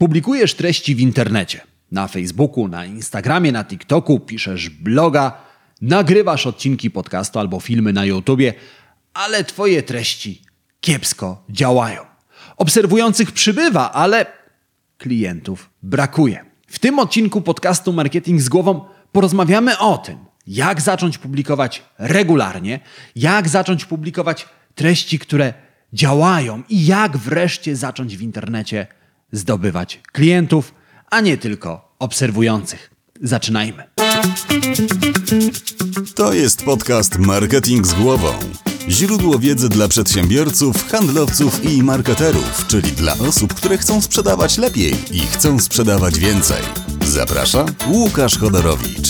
Publikujesz treści w internecie. Na Facebooku, na Instagramie, na TikToku, piszesz bloga, nagrywasz odcinki podcastu albo filmy na YouTubie, ale twoje treści kiepsko działają. Obserwujących przybywa, ale klientów brakuje. W tym odcinku podcastu Marketing z głową porozmawiamy o tym, jak zacząć publikować regularnie, jak zacząć publikować treści, które działają i jak wreszcie zacząć w internecie zdobywać klientów, a nie tylko obserwujących. Zaczynajmy. To jest podcast Marketing z głową. Źródło wiedzy dla przedsiębiorców, handlowców i marketerów, czyli dla osób, które chcą sprzedawać lepiej i chcą sprzedawać więcej. Zaprasza Łukasz Chodorowicz.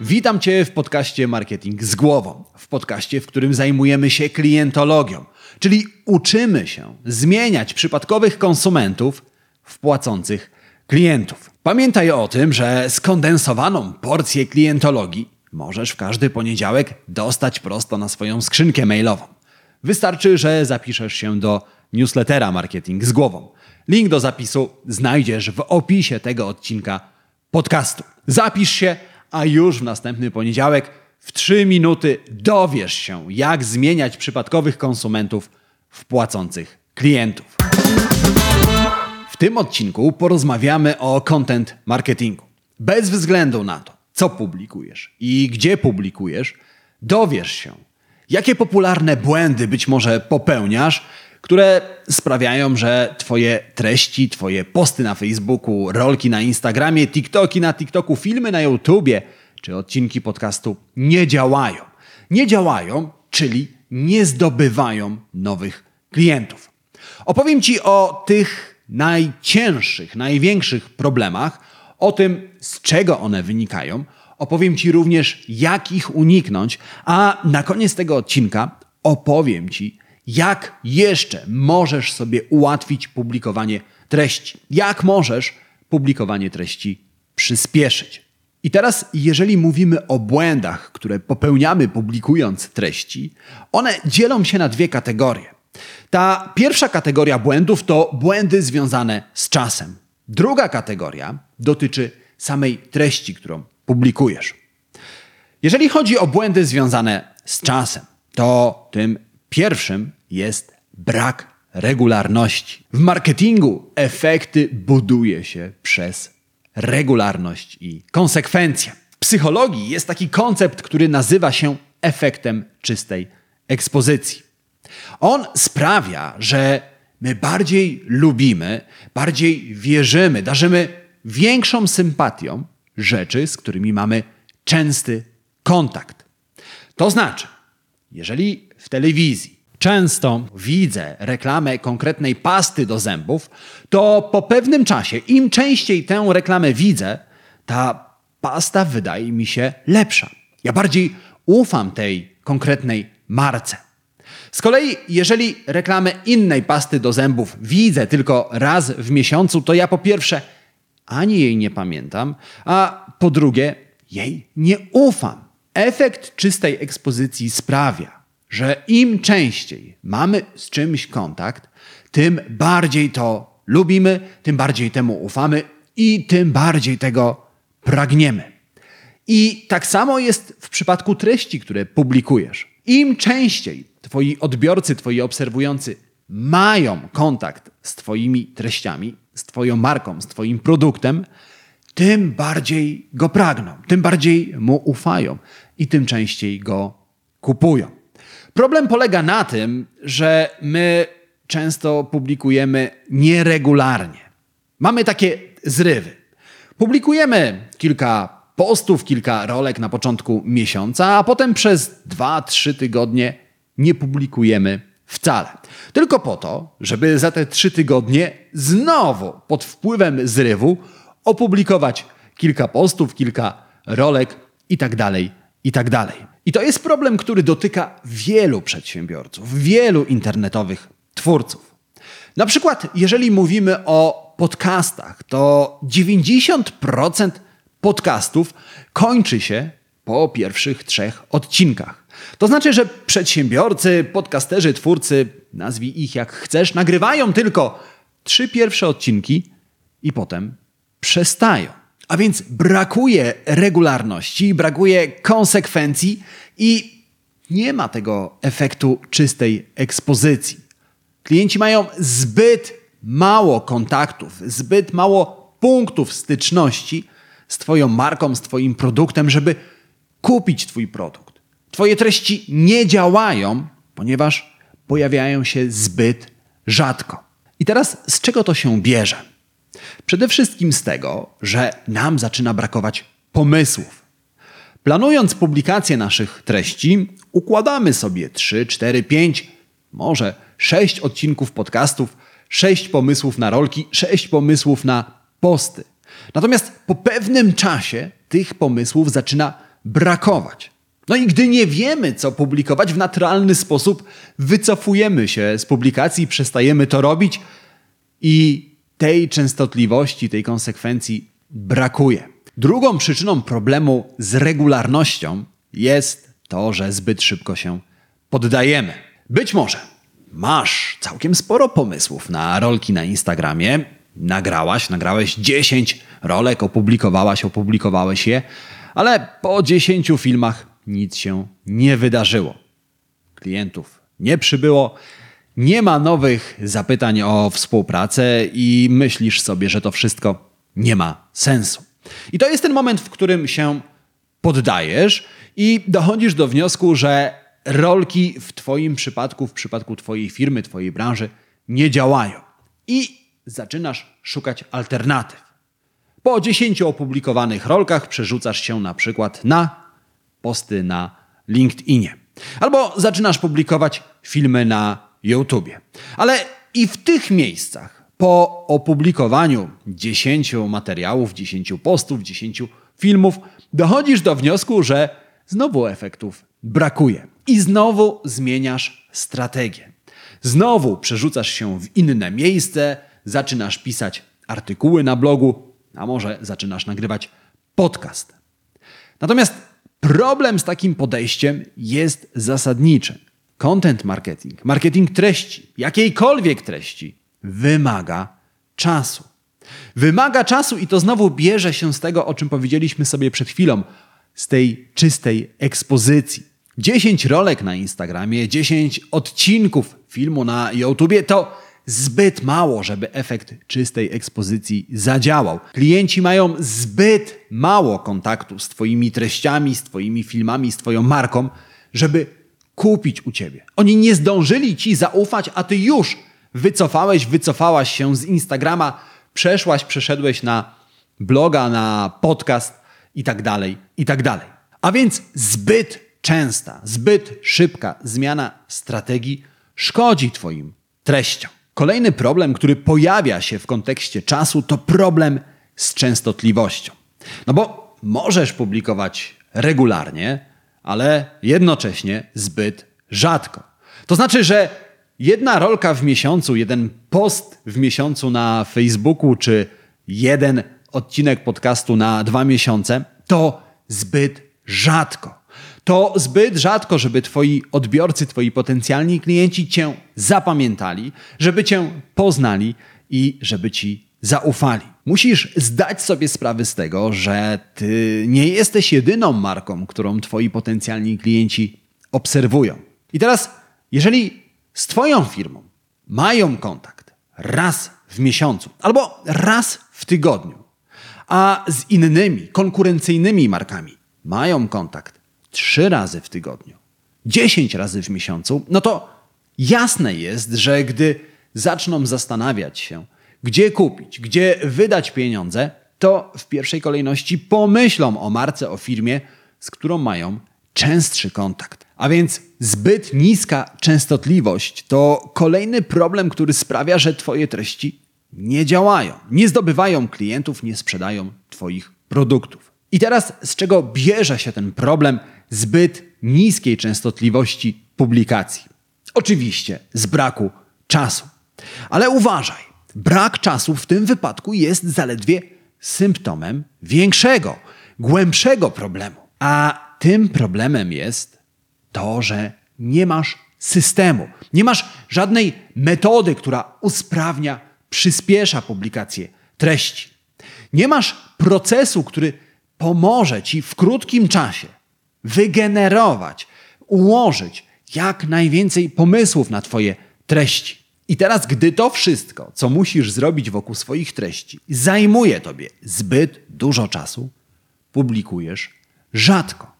Witam Cię w podcaście Marketing z głową. W podcaście, w którym zajmujemy się klientologią, czyli uczymy się zmieniać przypadkowych konsumentów w płacących klientów. Pamiętaj o tym, że skondensowaną porcję klientologii możesz w każdy poniedziałek dostać prosto na swoją skrzynkę mailową. Wystarczy, że zapiszesz się do newslettera Marketing z głową. Link do zapisu znajdziesz w opisie tego odcinka podcastu. Zapisz się, a już w następny poniedziałek w 3 minuty dowiesz się, jak zmieniać przypadkowych konsumentów w płacących klientów. W tym odcinku porozmawiamy o content marketingu. Bez względu na to, co publikujesz i gdzie publikujesz, dowiesz się, jakie popularne błędy być może popełniasz, które sprawiają, że Twoje treści, Twoje posty na Facebooku, rolki na Instagramie, TikToki na TikToku, filmy na YouTubie czy odcinki podcastu nie działają. Nie działają, czyli nie zdobywają nowych klientów. Opowiem Ci o tych najcięższych, największych problemach, o tym, z czego one wynikają. Opowiem Ci również, jak ich uniknąć, a na koniec tego odcinka opowiem Ci, jak jeszcze możesz sobie ułatwić publikowanie treści. Jak możesz publikowanie treści przyspieszyć. I teraz, jeżeli mówimy o błędach, które popełniamy publikując treści, one dzielą się na dwie kategorie. Ta pierwsza kategoria błędów to błędy związane z czasem. Druga kategoria dotyczy samej treści, którą publikujesz. Jeżeli chodzi o błędy związane z czasem, to tym pierwszym jest brak regularności. W marketingu efekty buduje się przez regularność i konsekwencje. W psychologii jest taki koncept, który nazywa się efektem czystej ekspozycji. On sprawia, że my bardziej lubimy, bardziej wierzymy, darzymy większą sympatią rzeczy, z którymi mamy częsty kontakt. To znaczy, jeżeli w telewizji często widzę reklamę konkretnej pasty do zębów, to po pewnym czasie, im częściej tę reklamę widzę, ta pasta wydaje mi się lepsza. Ja bardziej ufam tej konkretnej marce. Z kolei, jeżeli reklamę innej pasty do zębów widzę tylko raz w miesiącu, to ja po pierwsze ani jej nie pamiętam, a po drugie jej nie ufam. Efekt czystej ekspozycji sprawia, że im częściej mamy z czymś kontakt, tym bardziej to lubimy, tym bardziej temu ufamy i tym bardziej tego pragniemy. I tak samo jest w przypadku treści, które publikujesz. Im częściej Twoi odbiorcy, Twoi obserwujący mają kontakt z Twoimi treściami, z Twoją marką, z Twoim produktem, tym bardziej go pragną, tym bardziej mu ufają i tym częściej go kupują. Problem polega na tym, że my często publikujemy nieregularnie. Mamy takie zrywy. Publikujemy kilka postów, kilka rolek na początku miesiąca, a potem przez 2-3 tygodnie nie publikujemy wcale. Tylko po to, żeby za te 3 tygodnie znowu pod wpływem zrywu opublikować kilka postów, kilka rolek i tak dalej, i tak dalej. I to jest problem, który dotyka wielu przedsiębiorców, wielu internetowych twórców. Na przykład, jeżeli mówimy o podcastach, to 90% podcastów kończy się po pierwszych trzech odcinkach. To znaczy, że przedsiębiorcy, podcasterzy, twórcy, nazwij ich jak chcesz, nagrywają tylko trzy pierwsze odcinki i potem przestają. A więc brakuje regularności, brakuje konsekwencji i nie ma tego efektu czystej ekspozycji. Klienci mają zbyt mało kontaktów, zbyt mało punktów styczności z Twoją marką, z Twoim produktem, żeby kupić Twój produkt. Twoje treści nie działają, ponieważ pojawiają się zbyt rzadko. I teraz z czego to się bierze? Przede wszystkim z tego, że nam zaczyna brakować pomysłów. Planując publikację naszych treści, układamy sobie 3, 4, 5, może 6 odcinków podcastów, 6 pomysłów na rolki, 6 pomysłów na posty. Natomiast po pewnym czasie tych pomysłów zaczyna brakować. No i gdy nie wiemy, co publikować w naturalny sposób, wycofujemy się z publikacji, przestajemy to robić i tej częstotliwości, tej konsekwencji brakuje. Drugą przyczyną problemu z regularnością jest to, że zbyt szybko się poddajemy. Być może masz całkiem sporo pomysłów na rolki na Instagramie. Nagrałaś, nagrałeś 10 rolek, opublikowałaś, opublikowałeś je, ale po 10 filmach nic się nie wydarzyło. Klientów nie przybyło, nie ma nowych zapytań o współpracę i myślisz sobie, że to wszystko nie ma sensu. I to jest ten moment, w którym się poddajesz i dochodzisz do wniosku, że rolki w Twoim przypadku, w przypadku Twojej firmy, Twojej branży nie działają. I zaczynasz szukać alternatyw. Po 10 opublikowanych rolkach przerzucasz się na przykład na posty na LinkedInie. Albo zaczynasz publikować filmy na YouTubie. Ale i w tych miejscach, po opublikowaniu 10 materiałów, 10 postów, 10 filmów, dochodzisz do wniosku, że znowu efektów brakuje. I znowu zmieniasz strategię. Znowu przerzucasz się w inne miejsce, zaczynasz pisać artykuły na blogu, a może zaczynasz nagrywać podcast. Natomiast Problem z takim podejściem jest zasadniczy. Content marketing, marketing treści, jakiejkolwiek treści, wymaga czasu. Wymaga czasu i to znowu bierze się z tego, o czym powiedzieliśmy sobie przed chwilą, z tej czystej ekspozycji. 10 rolek na Instagramie, 10 odcinków filmu na YouTubie to zbyt mało, żeby efekt czystej ekspozycji zadziałał. Klienci mają zbyt mało kontaktu z Twoimi treściami, z Twoimi filmami, z Twoją marką, żeby kupić u Ciebie. Oni nie zdążyli Ci zaufać, a Ty już wycofałeś, wycofałaś się z Instagrama, przeszłaś, przeszedłeś na bloga, na podcast i tak dalej, i tak dalej. A więc zbyt częsta, zbyt szybka zmiana strategii szkodzi Twoim treściom. Kolejny problem, który pojawia się w kontekście czasu, to problem z częstotliwością. No bo możesz publikować regularnie, ale jednocześnie zbyt rzadko. To znaczy, że jedna rolka w miesiącu, jeden post w miesiącu na Facebooku, czy jeden odcinek podcastu na dwa miesiące, to zbyt rzadko. To zbyt rzadko, żeby twoi odbiorcy, twoi potencjalni klienci cię zapamiętali, żeby cię poznali i żeby ci zaufali. Musisz zdać sobie sprawę z tego, że ty nie jesteś jedyną marką, którą twoi potencjalni klienci obserwują. I teraz, jeżeli z twoją firmą mają kontakt raz w miesiącu albo raz w tygodniu, a z innymi konkurencyjnymi markami mają kontakt trzy razy w tygodniu, dziesięć razy w miesiącu, no to jasne jest, że gdy zaczną zastanawiać się, gdzie kupić, gdzie wydać pieniądze, to w pierwszej kolejności pomyślą o marce, o firmie, z którą mają częstszy kontakt. A więc zbyt niska częstotliwość to kolejny problem, który sprawia, że Twoje treści nie działają, nie zdobywają klientów, nie sprzedają Twoich produktów. I teraz z czego bierze się ten problem zbyt niskiej częstotliwości publikacji. Oczywiście z braku czasu. Ale uważaj, brak czasu w tym wypadku jest zaledwie symptomem większego, głębszego problemu. A tym problemem jest to, że nie masz systemu, nie masz żadnej metody, która usprawnia przyspiesza publikację treści. Nie masz procesu, który pomoże ci w krótkim czasie wygenerować, ułożyć jak najwięcej pomysłów na Twoje treści. I teraz, gdy to wszystko, co musisz zrobić wokół swoich treści, zajmuje Tobie zbyt dużo czasu, publikujesz rzadko.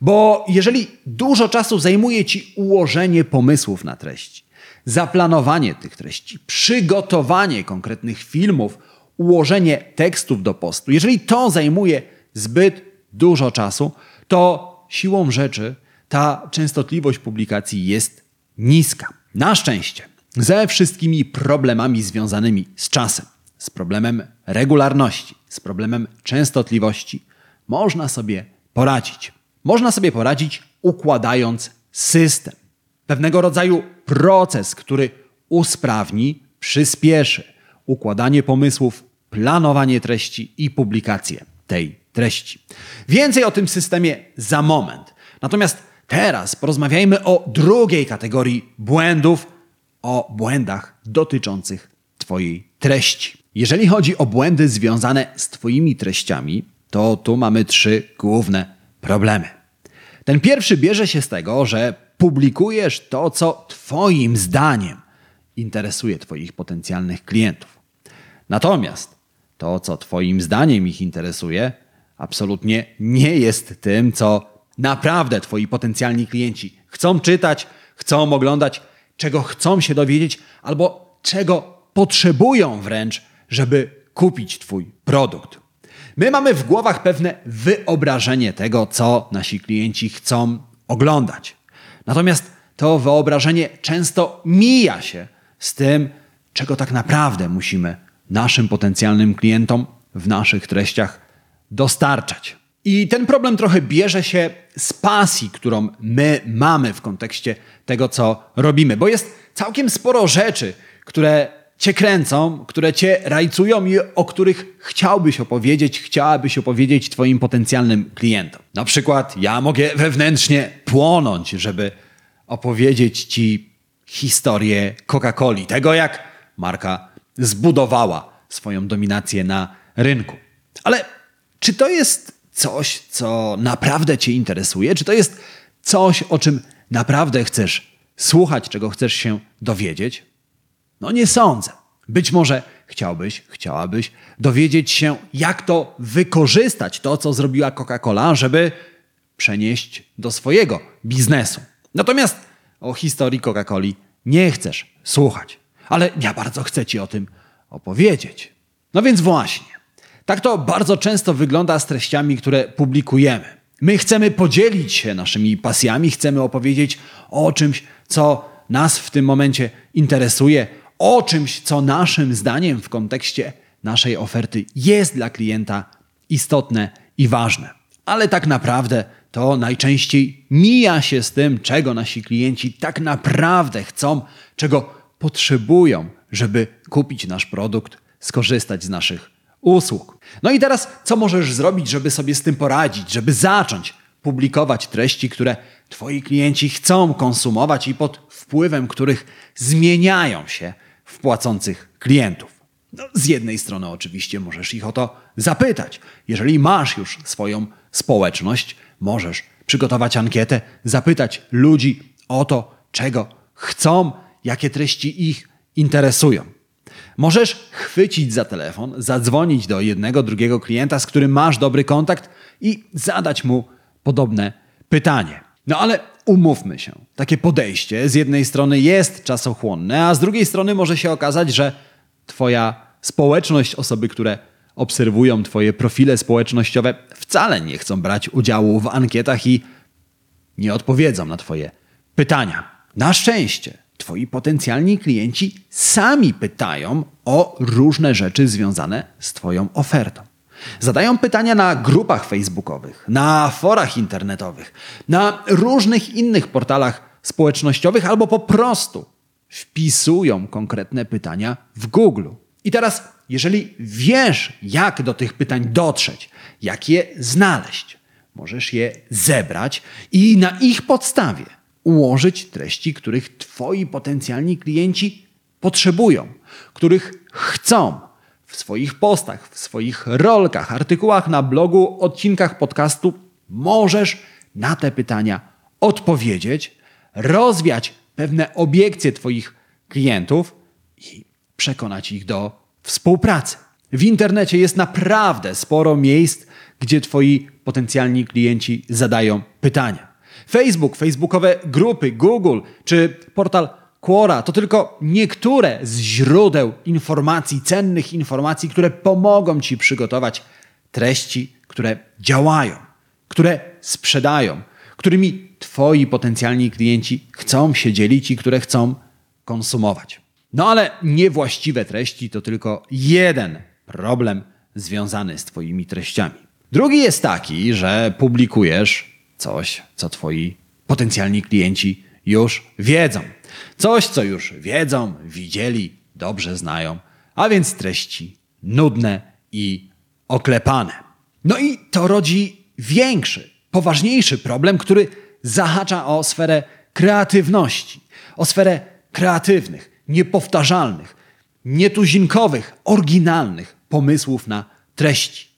Bo jeżeli dużo czasu zajmuje Ci ułożenie pomysłów na treści, zaplanowanie tych treści, przygotowanie konkretnych filmów, ułożenie tekstów do postu, jeżeli to zajmuje zbyt dużo czasu, to siłą rzeczy ta częstotliwość publikacji jest niska. Na szczęście, ze wszystkimi problemami związanymi z czasem, z problemem regularności, z problemem częstotliwości, można sobie poradzić. Można sobie poradzić układając system. Pewnego rodzaju proces, który usprawni, przyspieszy układanie pomysłów, planowanie treści i publikację tej treści. Więcej o tym systemie za moment. Natomiast teraz porozmawiajmy o drugiej kategorii błędów, o błędach dotyczących Twojej treści. Jeżeli chodzi o błędy związane z Twoimi treściami, to tu mamy trzy główne problemy. Ten pierwszy bierze się z tego, że publikujesz to, co Twoim zdaniem interesuje Twoich potencjalnych klientów. Natomiast to, co Twoim zdaniem ich interesuje, absolutnie nie jest tym, co naprawdę Twoi potencjalni klienci chcą czytać, chcą oglądać, czego chcą się dowiedzieć, albo czego potrzebują wręcz, żeby kupić Twój produkt. My mamy w głowach pewne wyobrażenie tego, co nasi klienci chcą oglądać. Natomiast to wyobrażenie często mija się z tym, czego tak naprawdę musimy naszym potencjalnym klientom w naszych treściach dostarczać. I ten problem trochę bierze się z pasji, którą my mamy w kontekście tego, co robimy, bo jest całkiem sporo rzeczy, które cię kręcą, które cię rajcują i o których chciałbyś opowiedzieć, chciałabyś opowiedzieć Twoim potencjalnym klientom. Na przykład ja mogę wewnętrznie płonąć, żeby opowiedzieć Ci historię Coca-Coli, tego jak marka zbudowała swoją dominację na rynku. Ale czy to jest coś, co naprawdę Cię interesuje? Czy to jest coś, o czym naprawdę chcesz słuchać, czego chcesz się dowiedzieć? No nie sądzę. Być może chciałbyś, chciałabyś dowiedzieć się, jak to wykorzystać, to co zrobiła Coca-Cola, żeby przenieść do swojego biznesu. Natomiast o historii Coca-Coli nie chcesz słuchać. Ale ja bardzo chcę Ci o tym opowiedzieć. No więc właśnie. Tak to bardzo często wygląda z treściami, które publikujemy. My chcemy podzielić się naszymi pasjami, chcemy opowiedzieć o czymś, co nas w tym momencie interesuje, o czymś, co naszym zdaniem w kontekście naszej oferty jest dla klienta istotne i ważne. Ale tak naprawdę to najczęściej mija się z tym, czego nasi klienci tak naprawdę chcą, czego potrzebują, żeby kupić nasz produkt, skorzystać z naszych usług. No i teraz, co możesz zrobić, żeby sobie z tym poradzić, żeby zacząć publikować treści, które Twoi klienci chcą konsumować i pod wpływem których zmieniają się w płacących klientów? No, z jednej strony, oczywiście, możesz ich o to zapytać. Jeżeli masz już swoją społeczność, możesz przygotować ankietę, zapytać ludzi o to, czego chcą, jakie treści ich interesują. Możesz chwycić za telefon, zadzwonić do jednego, drugiego klienta, z którym masz dobry kontakt i zadać mu podobne pytanie. No ale umówmy się, takie podejście z jednej strony jest czasochłonne, a z drugiej strony może się okazać, że Twoja społeczność, osoby, które obserwują Twoje profile społecznościowe, wcale nie chcą brać udziału w ankietach i nie odpowiedzą na Twoje pytania. Na szczęście Twoi potencjalni klienci sami pytają o różne rzeczy związane z Twoją ofertą. Zadają pytania na grupach facebookowych, na forach internetowych, na różnych innych portalach społecznościowych albo po prostu wpisują konkretne pytania w Google. I teraz, jeżeli wiesz, jak do tych pytań dotrzeć, jak je znaleźć, możesz je zebrać i na ich podstawie ułożyć treści, których Twoi potencjalni klienci potrzebują, których chcą w swoich postach, w swoich rolkach, artykułach na blogu, odcinkach podcastu, możesz na te pytania odpowiedzieć, rozwiać pewne obiekcje Twoich klientów i przekonać ich do współpracy. W internecie jest naprawdę sporo miejsc, gdzie Twoi potencjalni klienci zadają pytania. Facebook, facebookowe grupy, Google czy portal Quora to tylko niektóre z źródeł informacji, cennych informacji, które pomogą Ci przygotować treści, które działają, które sprzedają, którymi Twoi potencjalni klienci chcą się dzielić i które chcą konsumować. No ale niewłaściwe treści to tylko jeden problem związany z Twoimi treściami. Drugi jest taki, że publikujesz coś, co Twoi potencjalni klienci już wiedzą. Coś, co już wiedzą, widzieli, dobrze znają, a więc treści nudne i oklepane. No i to rodzi większy, poważniejszy problem, który zahacza o sferę kreatywności, o sferę kreatywnych, niepowtarzalnych, nietuzinkowych, oryginalnych pomysłów na treści.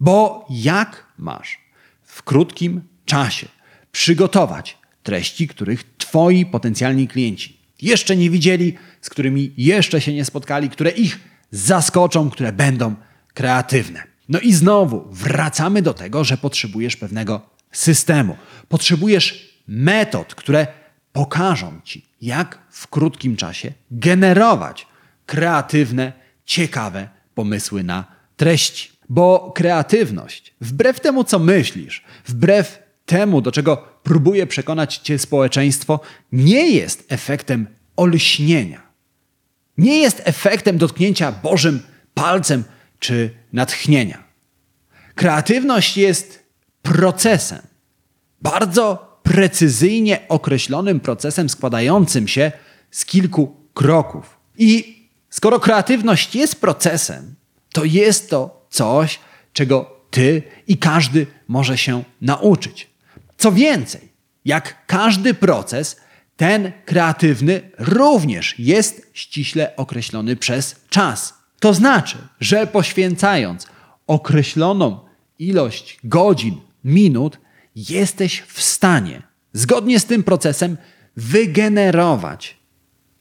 Bo jak masz w krótkim czasie przygotować treści, których Twoi potencjalni klienci jeszcze nie widzieli, z którymi jeszcze się nie spotkali, które ich zaskoczą, które będą kreatywne. No i znowu wracamy do tego, że potrzebujesz pewnego systemu. Potrzebujesz metod, które pokażą Ci, jak w krótkim czasie generować kreatywne, ciekawe pomysły na treści. Bo kreatywność, wbrew temu, co myślisz, wbrew temu, do czego próbuje przekonać cię społeczeństwo, nie jest efektem olśnienia. Nie jest efektem dotknięcia Bożym palcem czy natchnienia. Kreatywność jest procesem, bardzo precyzyjnie określonym procesem składającym się z kilku kroków. I skoro kreatywność jest procesem, to jest to coś, czego ty i każdy może się nauczyć. Co więcej, jak każdy proces, ten kreatywny również jest ściśle określony przez czas. To znaczy, że poświęcając określoną ilość godzin, minut, jesteś w stanie, zgodnie z tym procesem, wygenerować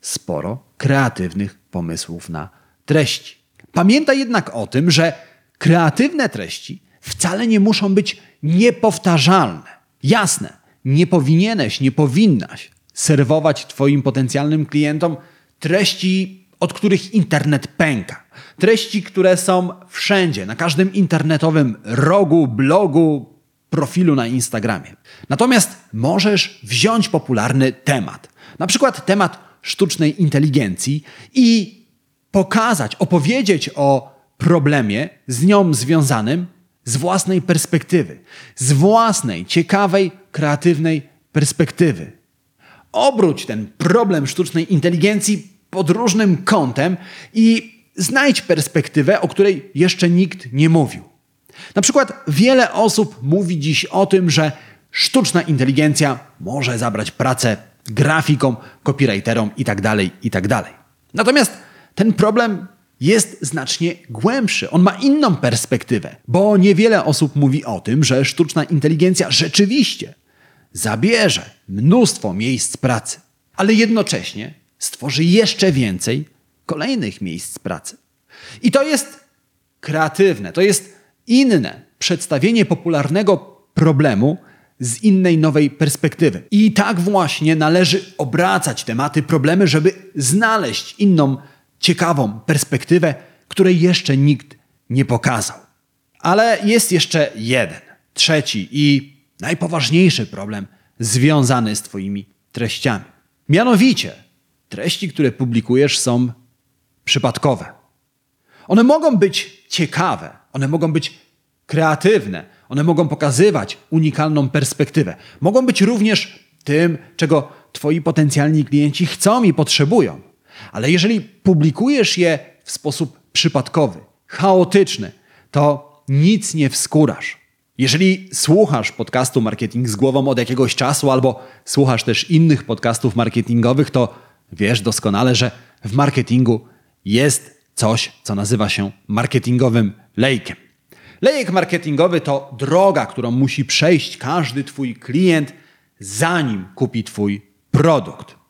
sporo kreatywnych pomysłów na treści. Pamiętaj jednak o tym, że kreatywne treści wcale nie muszą być niepowtarzalne. Jasne, nie powinieneś, nie powinnaś serwować Twoim potencjalnym klientom treści, od których internet pęka. Treści, które są wszędzie, na każdym internetowym rogu, blogu, profilu na Instagramie. Natomiast możesz wziąć popularny temat, na przykład temat sztucznej inteligencji i pokazać, opowiedzieć o problemie z nią związanym z własnej perspektywy, z własnej, ciekawej, kreatywnej perspektywy. Obróć ten problem sztucznej inteligencji pod różnym kątem i znajdź perspektywę, o której jeszcze nikt nie mówił. Na przykład wiele osób mówi dziś o tym, że sztuczna inteligencja może zabrać pracę grafikom, copywriterom itd., tak itd. Tak Natomiast ten problem jest znacznie głębszy. On ma inną perspektywę, bo niewiele osób mówi o tym, że sztuczna inteligencja rzeczywiście zabierze mnóstwo miejsc pracy, ale jednocześnie stworzy jeszcze więcej kolejnych miejsc pracy. I to jest kreatywne, to jest inne przedstawienie popularnego problemu z innej nowej perspektywy. I tak właśnie należy obracać tematy, problemy, żeby znaleźć inną ciekawą perspektywę, której jeszcze nikt nie pokazał. Ale jest jeszcze jeden, trzeci i najpoważniejszy problem związany z Twoimi treściami. Mianowicie, treści, które publikujesz, są przypadkowe. One mogą być ciekawe, one mogą być kreatywne, one mogą pokazywać unikalną perspektywę. Mogą być również tym, czego Twoi potencjalni klienci chcą i potrzebują. Ale jeżeli publikujesz je w sposób przypadkowy, chaotyczny, to nic nie wskórasz. Jeżeli słuchasz podcastu Marketing z głową od jakiegoś czasu, albo słuchasz też innych podcastów marketingowych, to wiesz doskonale, że w marketingu jest coś, co nazywa się marketingowym lejkiem. Lejek marketingowy to droga, którą musi przejść każdy Twój klient, zanim kupi Twój produkt.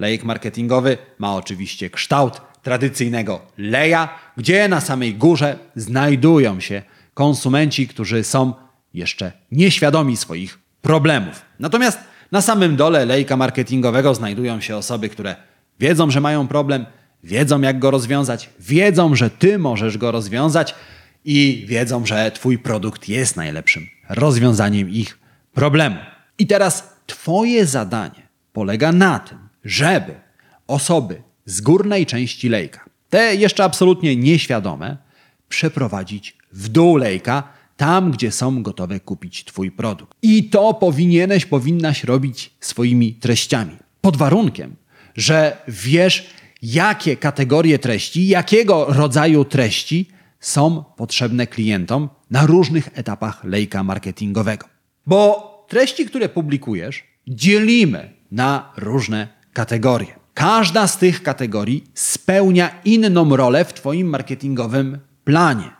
Lejek marketingowy ma oczywiście kształt tradycyjnego leja, gdzie na samej górze znajdują się konsumenci, którzy są jeszcze nieświadomi swoich problemów. Natomiast na samym dole lejka marketingowego znajdują się osoby, które wiedzą, że mają problem, wiedzą jak go rozwiązać, wiedzą, że ty możesz go rozwiązać i wiedzą, że twój produkt jest najlepszym rozwiązaniem ich problemu. I teraz twoje zadanie polega na tym, żeby osoby z górnej części lejka, te jeszcze absolutnie nieświadome, przeprowadzić w dół lejka, tam gdzie są gotowe kupić Twój produkt. I to powinieneś, powinnaś robić swoimi treściami. Pod warunkiem, że wiesz, jakie kategorie treści, jakiego rodzaju treści są potrzebne klientom na różnych etapach lejka marketingowego. Bo treści, które publikujesz, dzielimy na różne kategorie. Każda z tych kategorii spełnia inną rolę w Twoim marketingowym planie.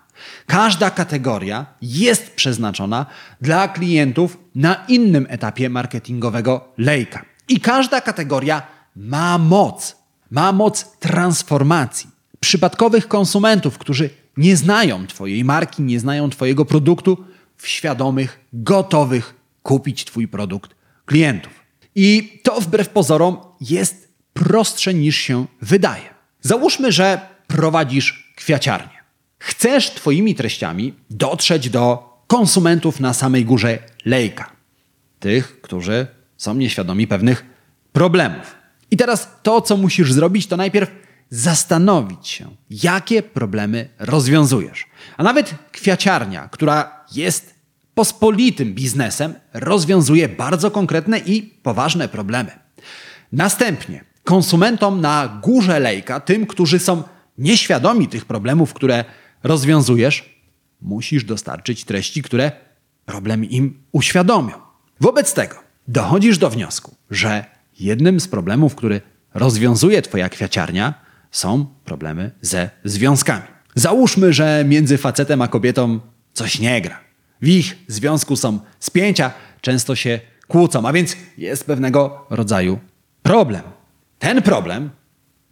Każda kategoria jest przeznaczona dla klientów na innym etapie marketingowego lejka. I każda kategoria ma moc, ma moc transformacji. Przypadkowych konsumentów, którzy nie znają Twojej marki, nie znają Twojego produktu, w świadomych, gotowych kupić Twój produkt klientów. I to wbrew pozorom jest prostsze niż się wydaje. Załóżmy, że prowadzisz kwiaciarnię. Chcesz Twoimi treściami dotrzeć do konsumentów na samej górze lejka. Tych, którzy są nieświadomi pewnych problemów. I teraz to, co musisz zrobić, to najpierw zastanowić się, jakie problemy rozwiązujesz. A nawet kwiaciarnia, która jest pospolitym biznesem, rozwiązuje bardzo konkretne i poważne problemy. Następnie konsumentom na górze lejka, tym, którzy są nieświadomi tych problemów, które rozwiązujesz, musisz dostarczyć treści, które problem im uświadomią. Wobec tego dochodzisz do wniosku, że jednym z problemów, który rozwiązuje Twoja kwiaciarnia, są problemy ze związkami. Załóżmy, że między facetem a kobietą coś nie gra. W ich związku są spięcia, często się kłócą, a więc jest pewnego rodzaju problem. Ten problem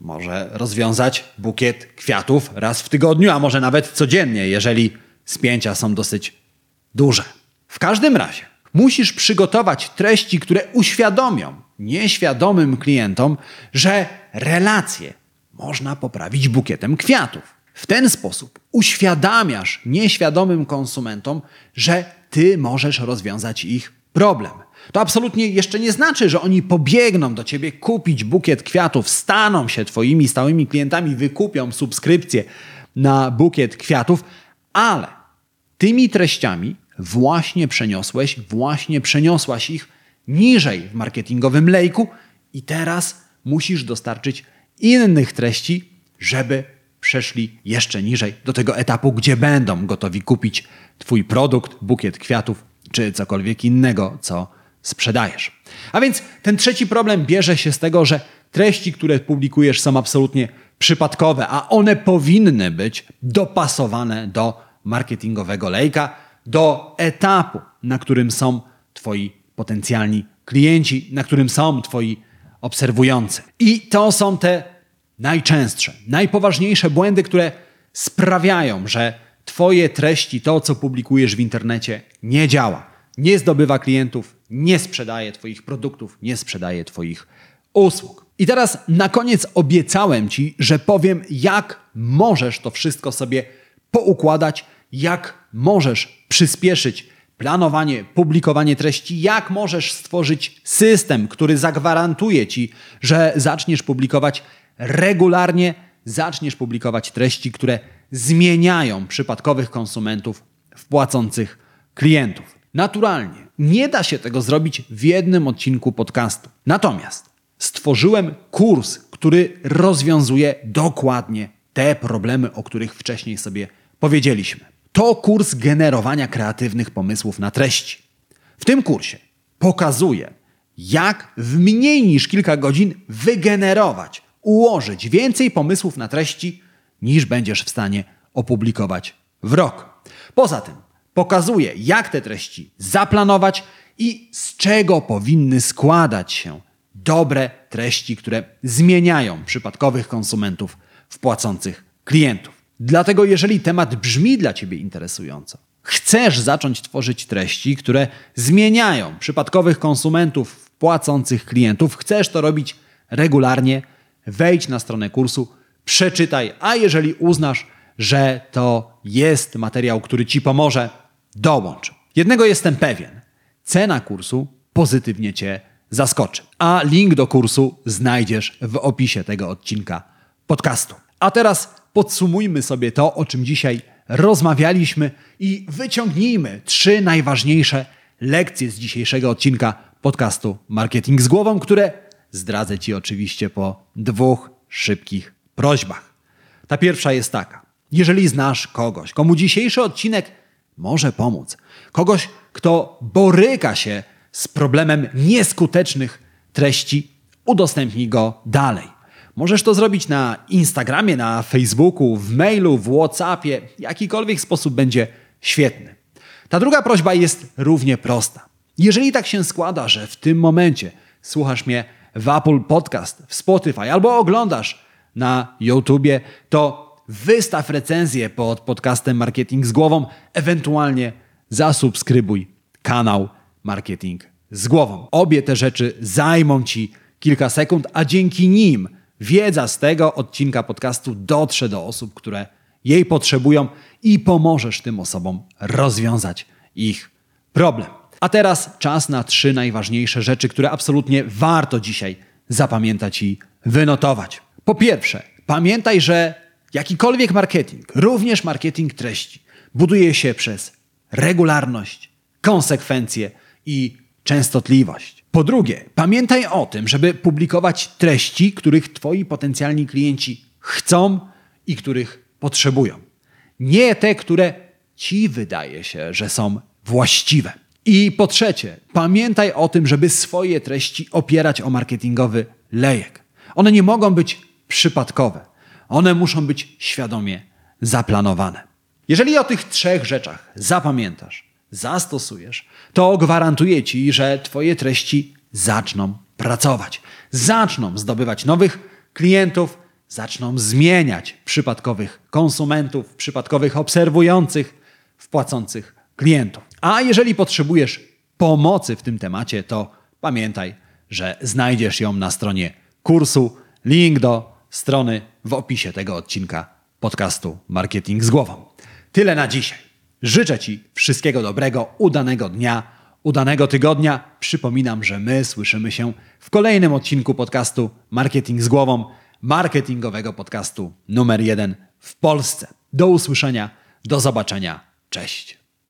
może rozwiązać bukiet kwiatów raz w tygodniu, a może nawet codziennie, jeżeli spięcia są dosyć duże. W każdym razie musisz przygotować treści, które uświadomią nieświadomym klientom, że relacje można poprawić bukietem kwiatów. W ten sposób uświadamiasz nieświadomym konsumentom, że ty możesz rozwiązać ich problem. To absolutnie jeszcze nie znaczy, że oni pobiegną do ciebie kupić bukiet kwiatów, staną się twoimi stałymi klientami, wykupią subskrypcję na bukiet kwiatów, ale tymi treściami właśnie przeniosłeś, właśnie przeniosłaś ich niżej w marketingowym lejku i teraz musisz dostarczyć innych treści, żeby przeszli jeszcze niżej do tego etapu, gdzie będą gotowi kupić Twój produkt, bukiet kwiatów czy cokolwiek innego, co sprzedajesz. A więc ten trzeci problem bierze się z tego, że treści, które publikujesz, są absolutnie przypadkowe, a one powinny być dopasowane do marketingowego lejka, do etapu, na którym są Twoi potencjalni klienci, na którym są Twoi obserwujący. I to są te najczęstsze, najpoważniejsze błędy, które sprawiają, że Twoje treści, to co publikujesz w internecie, nie działa, nie zdobywa klientów, nie sprzedaje Twoich produktów, nie sprzedaje Twoich usług. I teraz na koniec obiecałem Ci, że powiem, jak możesz to wszystko sobie poukładać, jak możesz przyspieszyć planowanie, publikowanie treści, jak możesz stworzyć system, który zagwarantuje Ci, że zaczniesz publikować regularnie, zaczniesz publikować treści, które zmieniają przypadkowych konsumentów w płacących klientów. Naturalnie nie da się tego zrobić w jednym odcinku podcastu. Natomiast stworzyłem kurs, który rozwiązuje dokładnie te problemy, o których wcześniej sobie powiedzieliśmy. To kurs generowania kreatywnych pomysłów na treści. W tym kursie pokazuję, jak w mniej niż kilka godzin wygenerować, ułożyć więcej pomysłów na treści niż będziesz w stanie opublikować w rok. Poza tym pokazuje, jak te treści zaplanować i z czego powinny składać się dobre treści, które zmieniają przypadkowych konsumentów w płacących klientów. Dlatego, jeżeli temat brzmi dla Ciebie interesująco, chcesz zacząć tworzyć treści, które zmieniają przypadkowych konsumentów w płacących klientów, chcesz to robić regularnie, wejdź na stronę kursu, przeczytaj, a jeżeli uznasz, że to jest materiał, który Ci pomoże, dołącz. Jednego jestem pewien. Cena kursu pozytywnie Cię zaskoczy. A link do kursu znajdziesz w opisie tego odcinka podcastu. A teraz podsumujmy sobie to, o czym dzisiaj rozmawialiśmy i wyciągnijmy trzy najważniejsze lekcje z dzisiejszego odcinka podcastu Marketing z głową, które zdradzę Ci oczywiście po dwóch szybkich prośbach. Ta pierwsza jest taka. Jeżeli znasz kogoś, komu dzisiejszy odcinek może pomóc, kogoś, kto boryka się z problemem nieskutecznych treści, udostępnij go dalej. Możesz to zrobić na Instagramie, na Facebooku, w mailu, w WhatsAppie, jakikolwiek sposób będzie świetny. Ta druga prośba jest równie prosta. Jeżeli tak się składa, że w tym momencie słuchasz mnie w Apple Podcast, w Spotify albo oglądasz na YouTubie, to wystaw recenzję pod podcastem Marketing z głową, ewentualnie zasubskrybuj kanał Marketing z głową. Obie te rzeczy zajmą Ci kilka sekund, a dzięki nim wiedza z tego odcinka podcastu dotrze do osób, które jej potrzebują i pomożesz tym osobom rozwiązać ich problem. A teraz czas na trzy najważniejsze rzeczy, które absolutnie warto dzisiaj zapamiętać i wynotować. Po pierwsze, pamiętaj, że jakikolwiek marketing, również marketing treści, buduje się przez regularność, konsekwencje i częstotliwość. Po drugie, pamiętaj o tym, żeby publikować treści, których Twoi potencjalni klienci chcą i których potrzebują. Nie te, które Ci wydaje się, że są właściwe. I po trzecie, pamiętaj o tym, żeby swoje treści opierać o marketingowy lejek. One nie mogą być przypadkowe. One muszą być świadomie zaplanowane. Jeżeli o tych trzech rzeczach zapamiętasz, zastosujesz, to gwarantuję Ci, że Twoje treści zaczną pracować. Zaczną zdobywać nowych klientów, zaczną zmieniać przypadkowych konsumentów, przypadkowych obserwujących, wpłacących klientów. A jeżeli potrzebujesz pomocy w tym temacie, to pamiętaj, że znajdziesz ją na stronie kursu. Link do strony w opisie tego odcinka podcastu Marketing z głową. Tyle na dzisiaj. Życzę Ci wszystkiego dobrego, udanego dnia, udanego tygodnia. Przypominam, że my słyszymy się w kolejnym odcinku podcastu Marketing z głową, marketingowego podcastu numer jeden w Polsce. Do usłyszenia, do zobaczenia. Cześć.